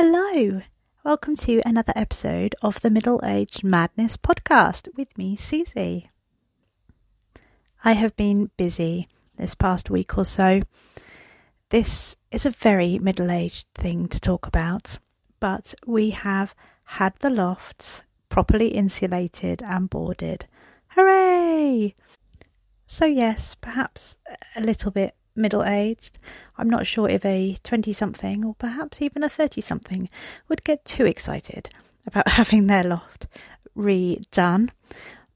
Hello, welcome to another episode of the Middle Aged Madness podcast with me, Suzi. I have been busy this past week or so. This is a very middle aged thing to talk about, but we have had the lofts properly insulated and boarded. Hooray! So, yes, perhaps a little bit middle aged. I'm not sure if a 20 something or perhaps even a 30 something would get too excited about having their loft redone.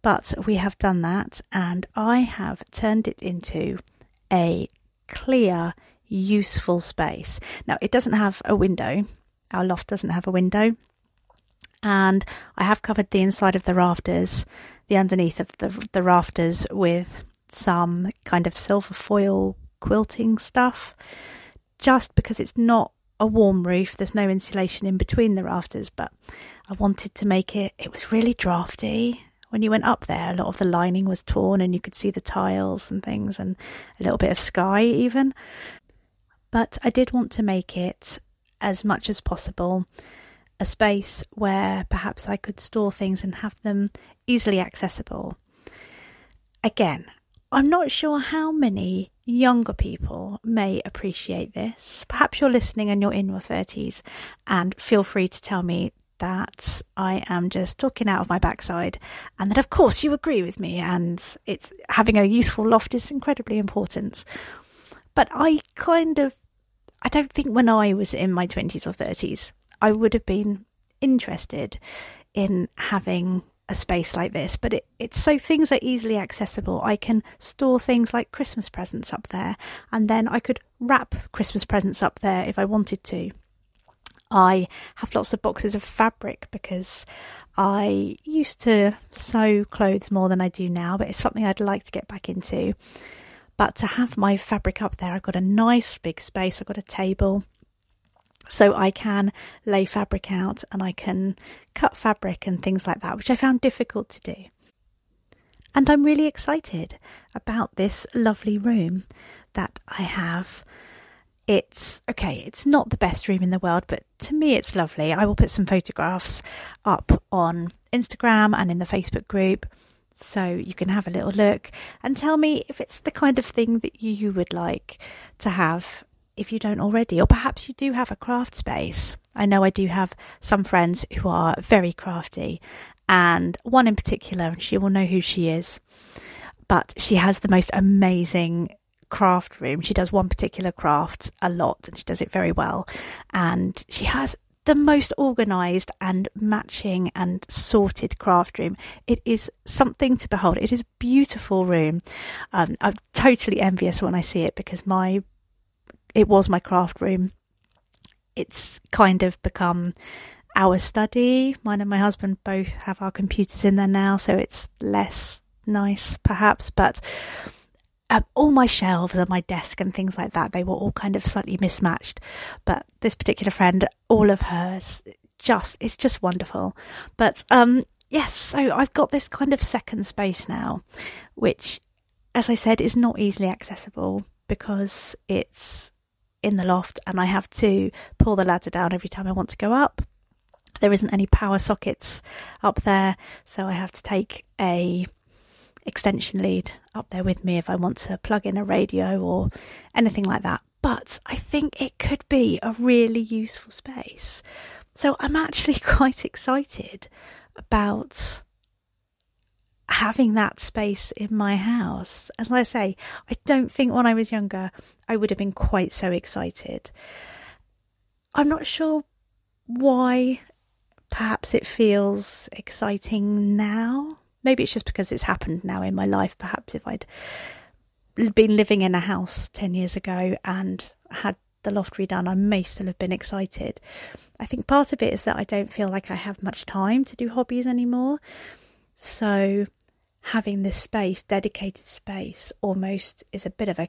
But we have done that, and I have turned it into a clear, useful space. Now, it doesn't have a window, our loft doesn't have a window. And I have covered the inside of the rafters, the underneath of the, the rafters, with some kind of silver foil quilting stuff just because it's not a warm roof. There's no insulation in between the rafters, but I wanted to make it, it was really drafty. When you went up there, a lot of the lining was torn and you could see the tiles and things and a little bit of sky even. But I did want to make it as much as possible a space where perhaps I could store things and have them easily accessible. Again, I'm not sure how many younger people may appreciate this. Perhaps you're listening and you're in your 30s, and feel free to tell me that I am just talking out of my backside, and that of course you agree with me, and it's having a useful loft is incredibly important. But I kind of, I don't think when I was in my 20s or 30s, I would have been interested in having a space like this, but it, it's so things are easily accessible. I can store things like Christmas presents up there, and then I could wrap Christmas presents up there if I wanted to. I have lots of boxes of fabric because I used to sew clothes more than I do now, but it's something I'd like to get back into. But to have my fabric up there, I've got a nice big space, I've got a table, so I can lay fabric out and I can cut fabric and things like that, which I found difficult to do. And I'm really excited about this lovely room that I have. It's okay, it's not the best room in the world, but to me it's lovely. I will put some photographs up on Instagram and in the Facebook group so you can have a little look and tell me if it's the kind of thing that you would like to have if you don't already, or perhaps you do have a craft space. I know I do have some friends who are very crafty, and one in particular, and she will know who she is, but she has the most amazing craft room. She does one particular craft a lot, and she does it very well, and she has the most organized and matching and sorted craft room. It is something to behold. It is a beautiful room. Um, I'm totally envious when I see it because my it was my craft room. It's kind of become our study. Mine and my husband both have our computers in there now, so it's less nice perhaps, but um, all my shelves and my desk and things like that, they were all kind of slightly mismatched. But this particular friend, all of hers, just it's just wonderful. But um, yes, so I've got this kind of second space now, which, as I said, is not easily accessible because it's in the loft and I have to pull the ladder down every time I want to go up. There isn't any power sockets up there, so I have to take a extension lead up there with me if I want to plug in a radio or anything like that. But I think it could be a really useful space. So I'm actually quite excited about having that space in my house. As I say, I don't think when I was younger I would have been quite so excited. I'm not sure why perhaps it feels exciting now. Maybe it's just because it's happened now in my life. Perhaps if I'd been living in a house 10 years ago and had the loft redone, I may still have been excited. I think part of it is that I don't feel like I have much time to do hobbies anymore. So having this space, dedicated space, almost is a bit of a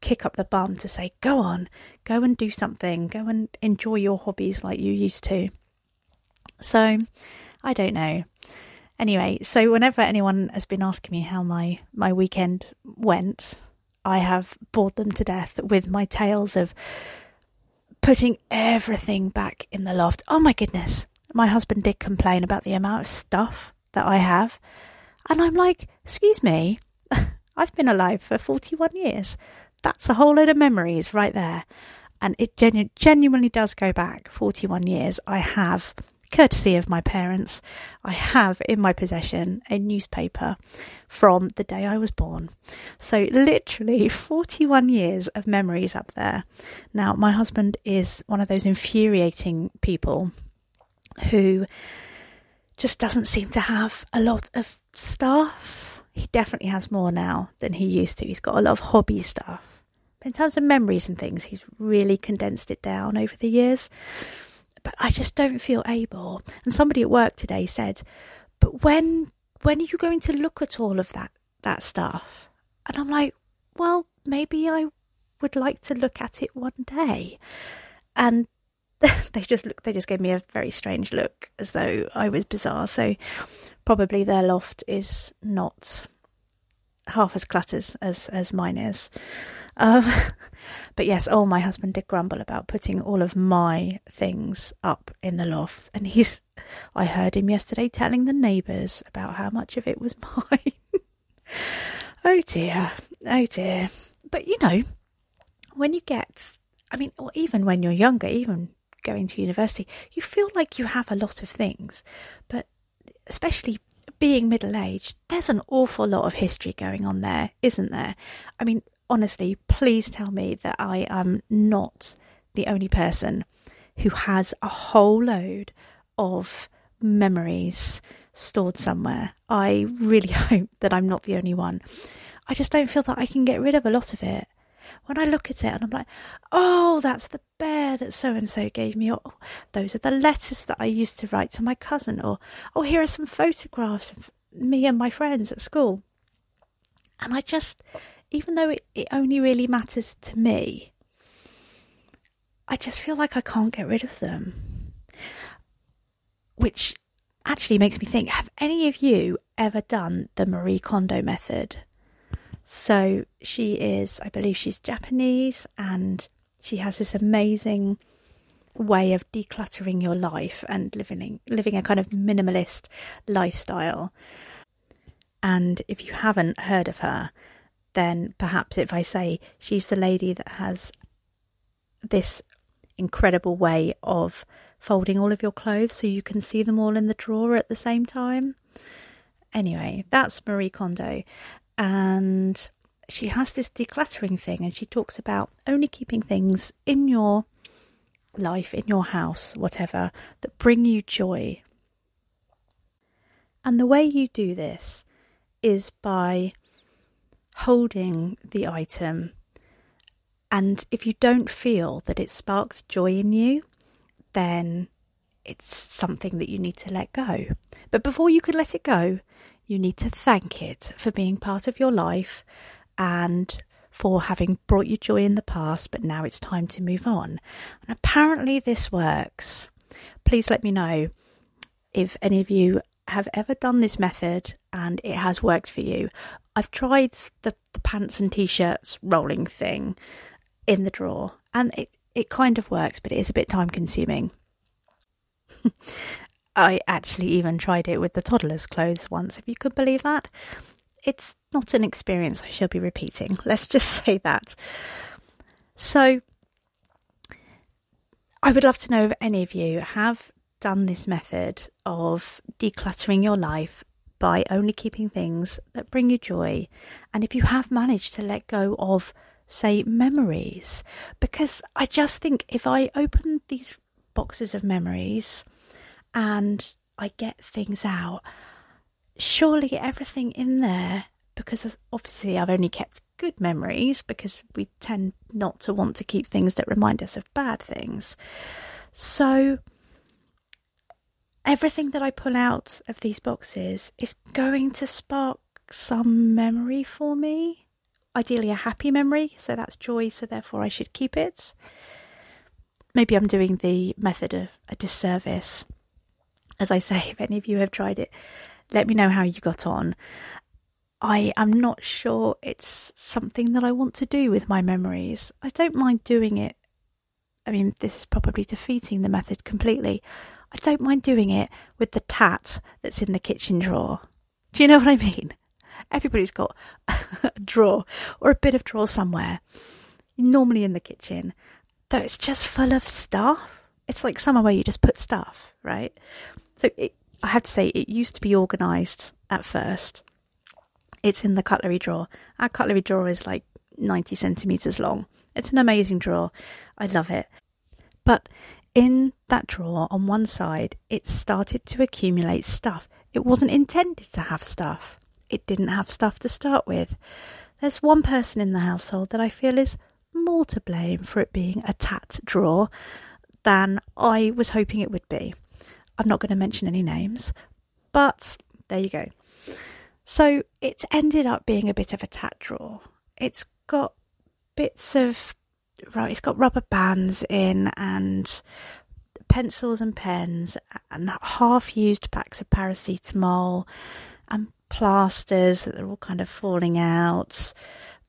kick up the bum to say, go on, go and do something, go and enjoy your hobbies like you used to. So, I don't know. Anyway, so whenever anyone has been asking me how my, my weekend went, I have bored them to death with my tales of putting everything back in the loft. Oh my goodness. My husband did complain about the amount of stuff that I have. And I'm like, excuse me, I've been alive for 41 years. That's a whole load of memories right there. And it genu- genuinely does go back 41 years. I have, courtesy of my parents, I have in my possession a newspaper from the day I was born. So, literally 41 years of memories up there. Now, my husband is one of those infuriating people who just doesn't seem to have a lot of stuff. He definitely has more now than he used to. He's got a lot of hobby stuff. But in terms of memories and things, he's really condensed it down over the years. But I just don't feel able. And somebody at work today said, "But when when are you going to look at all of that that stuff?" And I'm like, "Well, maybe I would like to look at it one day." And they just look they just gave me a very strange look as though I was bizarre. So probably their loft is not half as cluttered as as mine is. Um, but yes, oh, my husband did grumble about putting all of my things up in the loft, and he's. I heard him yesterday telling the neighbours about how much of it was mine. oh dear, oh dear. But you know, when you get, I mean, even when you're younger, even going to university, you feel like you have a lot of things, but especially being middle aged, there's an awful lot of history going on there, isn't there? I mean, honestly, please tell me that I am not the only person who has a whole load of memories stored somewhere. I really hope that I'm not the only one. I just don't feel that I can get rid of a lot of it when I look at it and I'm like, oh, that's the bear that so and so gave me, or oh, those are the letters that I used to write to my cousin, or oh, here are some photographs of me and my friends at school. And I just, even though it, it only really matters to me, I just feel like I can't get rid of them. Which actually makes me think have any of you ever done the Marie Kondo method? So she is, I believe she's Japanese and she has this amazing way of decluttering your life and living living a kind of minimalist lifestyle. And if you haven't heard of her, then perhaps if I say she's the lady that has this incredible way of folding all of your clothes so you can see them all in the drawer at the same time. Anyway, that's Marie Kondo and she has this decluttering thing and she talks about only keeping things in your life, in your house, whatever, that bring you joy. And the way you do this is by holding the item. And if you don't feel that it sparks joy in you, then it's something that you need to let go. But before you can let it go, you need to thank it for being part of your life and for having brought you joy in the past, but now it's time to move on. And apparently, this works. Please let me know if any of you have ever done this method and it has worked for you. I've tried the, the pants and t shirts rolling thing in the drawer and it, it kind of works, but it is a bit time consuming. I actually even tried it with the toddler's clothes once, if you could believe that. It's not an experience I shall be repeating, let's just say that. So, I would love to know if any of you have done this method of decluttering your life by only keeping things that bring you joy, and if you have managed to let go of, say, memories. Because I just think if I open these boxes of memories, and I get things out, surely everything in there, because obviously I've only kept good memories because we tend not to want to keep things that remind us of bad things. So everything that I pull out of these boxes is going to spark some memory for me. Ideally, a happy memory, so that's joy, so therefore I should keep it. Maybe I'm doing the method of a disservice as I say, if any of you have tried it, let me know how you got on. I am not sure it's something that I want to do with my memories. I don't mind doing it I mean, this is probably defeating the method completely. I don't mind doing it with the tat that's in the kitchen drawer. Do you know what I mean? Everybody's got a drawer or a bit of drawer somewhere, normally in the kitchen, though it's just full of stuff. It's like somewhere where you just put stuff, right? So it, I have to say, it used to be organised at first. It's in the cutlery drawer. Our cutlery drawer is like 90 centimetres long. It's an amazing drawer. I love it. But in that drawer on one side, it started to accumulate stuff. It wasn't intended to have stuff. It didn't have stuff to start with. There's one person in the household that I feel is more to blame for it being a tat drawer than I was hoping it would be. I'm not going to mention any names, but there you go. So it's ended up being a bit of a tat drawer. It's got bits of right, it's got rubber bands in and pencils and pens and that half used packs of paracetamol and plasters that are all kind of falling out,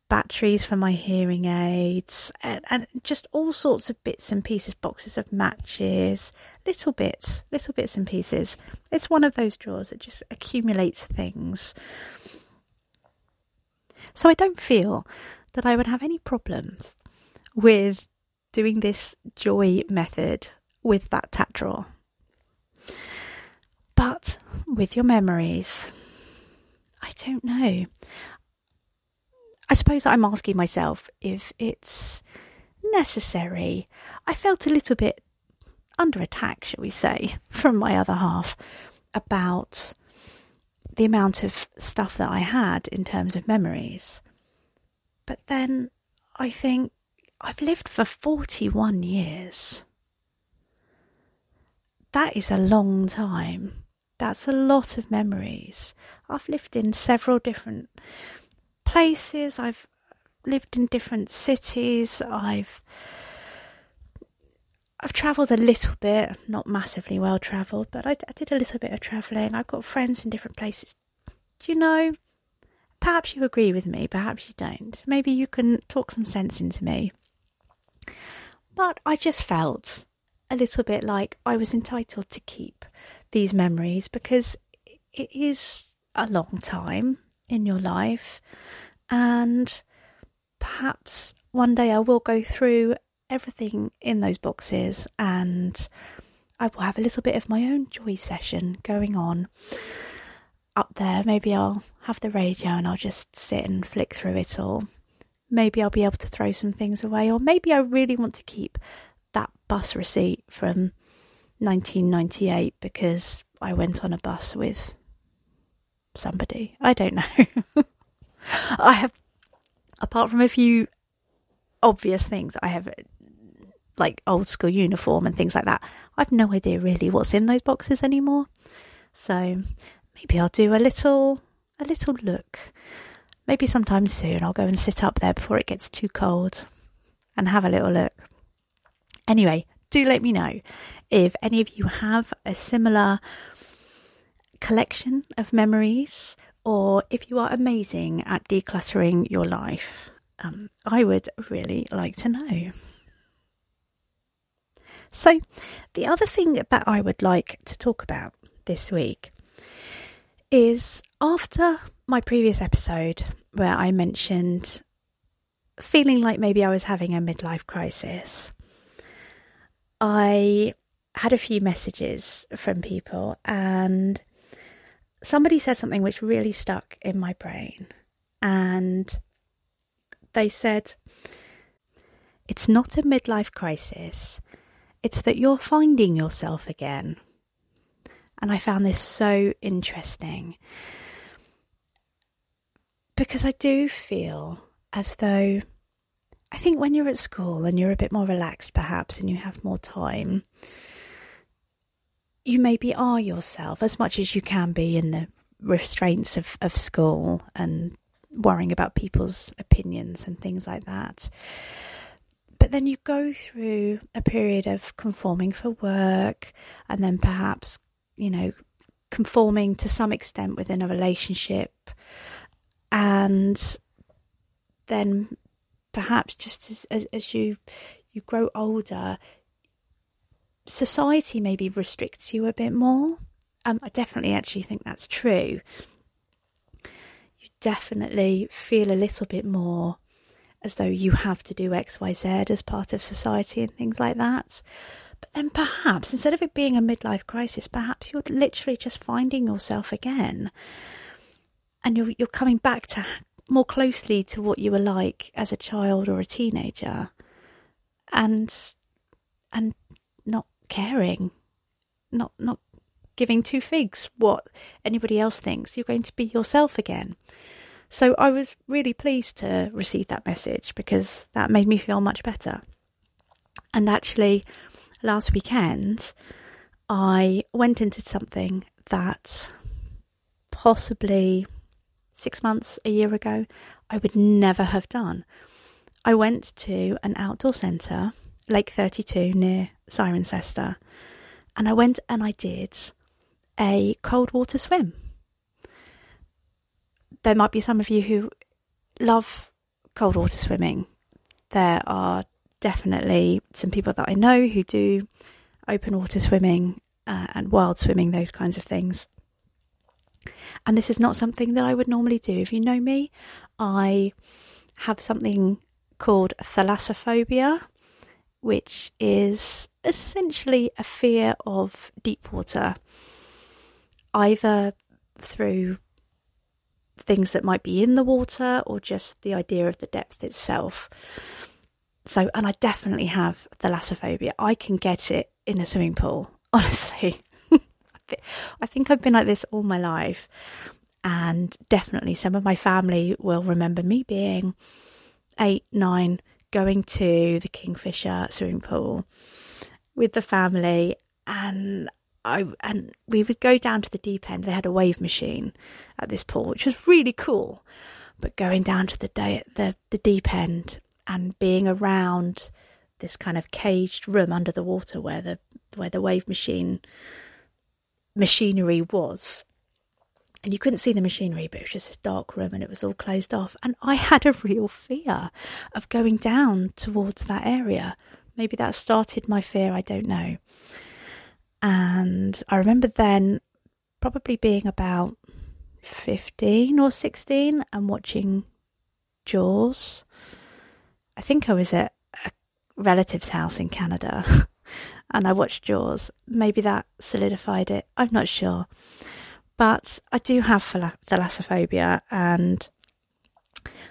batteries for my hearing aids, and, and, just all sorts of bits and pieces, boxes of matches, little bits, little bits and pieces. It's one of those drawers that just accumulates things. So I don't feel that I would have any problems with doing this joy method with that tat drawer. But with your memories, I don't know. I suppose I'm asking myself if it's necessary. I felt a little bit under attack, shall we say, from my other half about the amount of stuff that I had in terms of memories. But then I think I've lived for 41 years. That is a long time. That's a lot of memories. I've lived in several different places. I've lived in different cities. I've I've travelled a little bit, not massively well travelled, but I, I did a little bit of travelling. I've got friends in different places. Do you know? Perhaps you agree with me, perhaps you don't. Maybe you can talk some sense into me. But I just felt a little bit like I was entitled to keep these memories because it is a long time in your life. And perhaps one day I will go through everything in those boxes and I will have a little bit of my own joy session going on up there. Maybe I'll have the radio and I'll just sit and flick through it all. Maybe I'll be able to throw some things away, or maybe I really want to keep that bus receipt from 1998 because I went on a bus with somebody. I don't know. I have, apart from a few obvious things, I have like old school uniform and things like that. I've no idea really what's in those boxes anymore. So maybe I'll do a little a little look. Maybe sometime soon I'll go and sit up there before it gets too cold and have a little look. Anyway, do let me know if any of you have a similar collection of memories or if you are amazing at decluttering your life. Um, I would really like to know. So, the other thing that I would like to talk about this week is after my previous episode where I mentioned feeling like maybe I was having a midlife crisis. I had a few messages from people, and somebody said something which really stuck in my brain. And they said, It's not a midlife crisis, it's that you're finding yourself again. And I found this so interesting because I do feel as though I think when you're at school and you're a bit more relaxed, perhaps, and you have more time, you maybe are yourself as much as you can be in the restraints of, of school and worrying about people's opinions and things like that. But then you go through a period of conforming for work and then perhaps, you know, conforming to some extent within a relationship and then perhaps just as, as, as you you grow older, society maybe restricts you a bit more. Um, I definitely actually think that's true. You definitely feel a little bit more as though you have to do X, Y, Z as part of society and things like that. But then perhaps instead of it being a midlife crisis, perhaps you're literally just finding yourself again. And you're, you're coming back to more closely to what you were like as a child or a teenager. And and not caring, not not giving two figs what anybody else thinks. You're going to be yourself again. So I was really pleased to receive that message because that made me feel much better. And actually, last weekend, I went into something that possibly six months, a year ago, I would never have done. I went to an outdoor centre, Lake 32 near Cirencester, and I went and I did a cold water swim. There might be some of you who love cold water swimming. There are definitely some people that I know who do open water swimming uh, and wild swimming, those kinds of things. And this is not something that I would normally do. If you know me, I have something called thalassophobia, which is essentially a fear of deep water, either through things that might be in the water or just the idea of the depth itself. So, and I definitely have thalassophobia. I can get it in a swimming pool, honestly. I think I've been like this all my life. And definitely some of my family will remember me being eight, nine, going to the Kingfisher swimming pool with the family and I and we would go down to the deep end. They had a wave machine at this pool, which was really cool. But going down to the day the the deep end and being around this kind of caged room under the water where the where the wave machine machinery was. And you couldn't see the machinery, but it was just a dark room and it was all closed off. And I had a real fear of going down towards that area. Maybe that started my fear, I don't know. And I remember then probably being about 15 or 16 and watching Jaws. I think I was at a relative's house in Canada and I watched Jaws. Maybe that solidified it. I'm not sure. But I do have thalassophobia and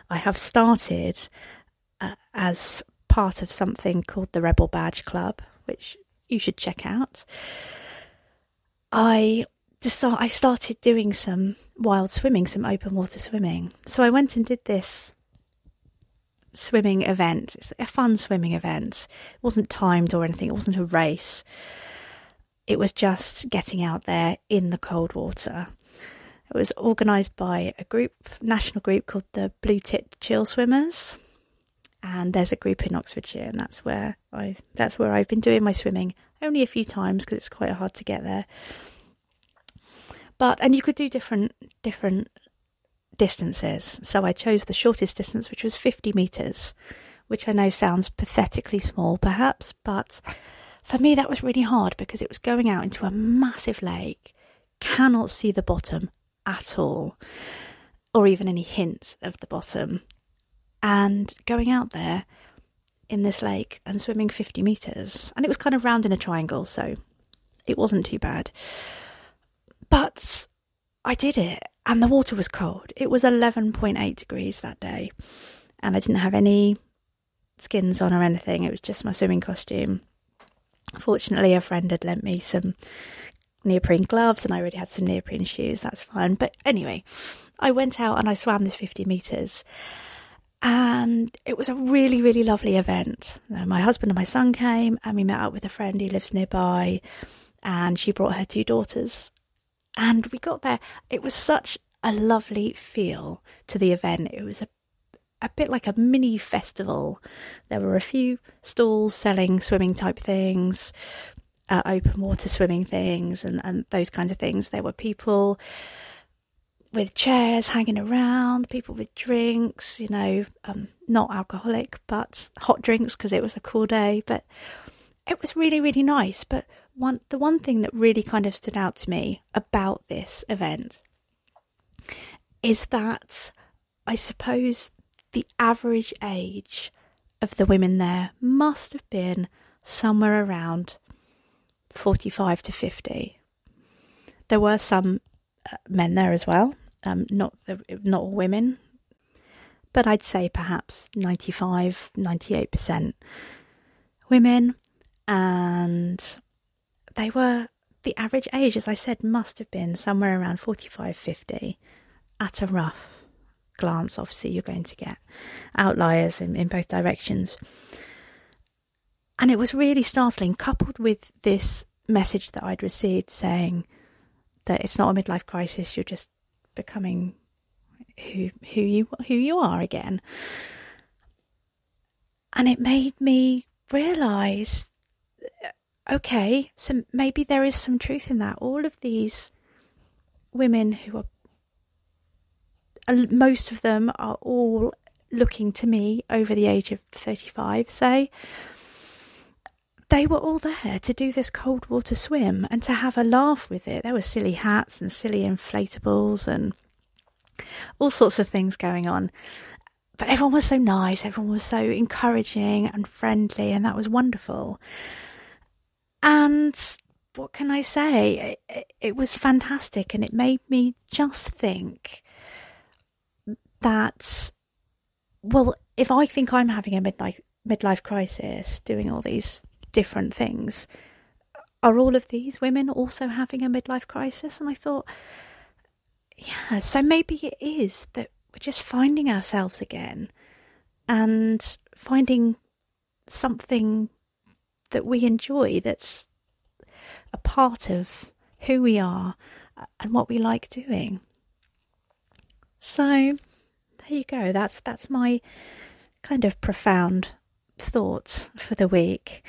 I have started uh, as part of something called the Rebel Badge Club, which you should check out. I decided I started doing some wild swimming, some open water swimming. So I went and did this swimming event. It's a fun swimming event. It wasn't timed or anything, it wasn't a race. It was just getting out there in the cold water. It was organised by a group, national group called the Blue Tit Chill Swimmers. And there's a group in Oxfordshire, and that's where I that's where I've been doing my swimming. Only a few times because it's quite hard to get there. But and you could do different different distances. So I chose the shortest distance, which was 50 metres, which I know sounds pathetically small, perhaps, but for me that was really hard because it was going out into a massive lake, cannot see the bottom at all, or even any hint of the bottom. And going out there in this lake and swimming 50 metres, and it was kind of round in a triangle, so it wasn't too bad. But I did it, and the water was cold. It was 11.8 degrees that day, and I didn't have any skins on or anything. It was just my swimming costume. Fortunately, a friend had lent me some neoprene gloves, and I already had some neoprene shoes. That's fine. But anyway, I went out and I swam this 50 meters. And it was a really, really lovely event. My husband and my son came, and we met up with a friend who lives nearby, and she brought her two daughters and we got there. It was such a lovely feel to the event. It was a a bit like a mini festival. There were a few stalls selling swimming type things, uh, open water swimming things, and, and those kinds of things. There were people with chairs hanging around, people with drinks, you know, um, not alcoholic, but hot drinks because it was a cool day. But it was really, really nice. But one, the one thing that really kind of stood out to me about this event is that I suppose the average age of the women there must have been somewhere around 45 to 50. There were some uh, men there as well, um, not the, not all women, but I'd say perhaps 95, 98% women, and they were the average age, as I said, must have been somewhere around 45, 50 at a rough glance. Obviously, you're going to get outliers in, in both directions. And it was really startling, coupled with this message that I'd received saying that it's not a midlife crisis, you're just becoming who who you who you are again. And it made me realize okay, so maybe there is some truth in that. All of these women who are most of them are all looking to me over the age of 35, say, they were all there to do this cold water swim and to have a laugh with it. There were silly hats and silly inflatables and all sorts of things going on. But everyone was so nice, everyone was so encouraging and friendly, and that was wonderful. And what can I say? It, it was fantastic, and it made me just think that, well, if I think I'm having a midlife midlife crisis, doing all these different things. Are all of these women also having a midlife crisis? And I thought, yeah, so maybe it is that we're just finding ourselves again and finding something that we enjoy that's a part of who we are and what we like doing. So there you go. That's that's my kind of profound thoughts for the week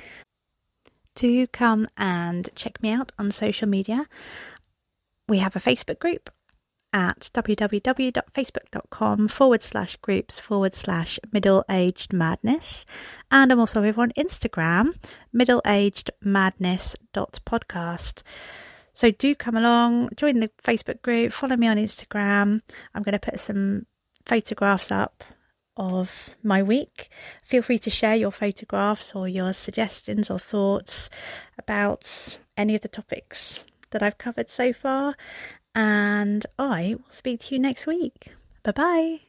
do come and check me out on social media. We have a Facebook group at www.facebook.com forward slash groups forward slash middle aged madness. And I'm also over on Instagram, middle aged madness dot podcast. So do come along, join the Facebook group, follow me on Instagram. I'm going to put some photographs up of my week. Feel free to share your photographs or your suggestions or thoughts about any of the topics that I've covered so far. And I will speak to you next week. Bye bye.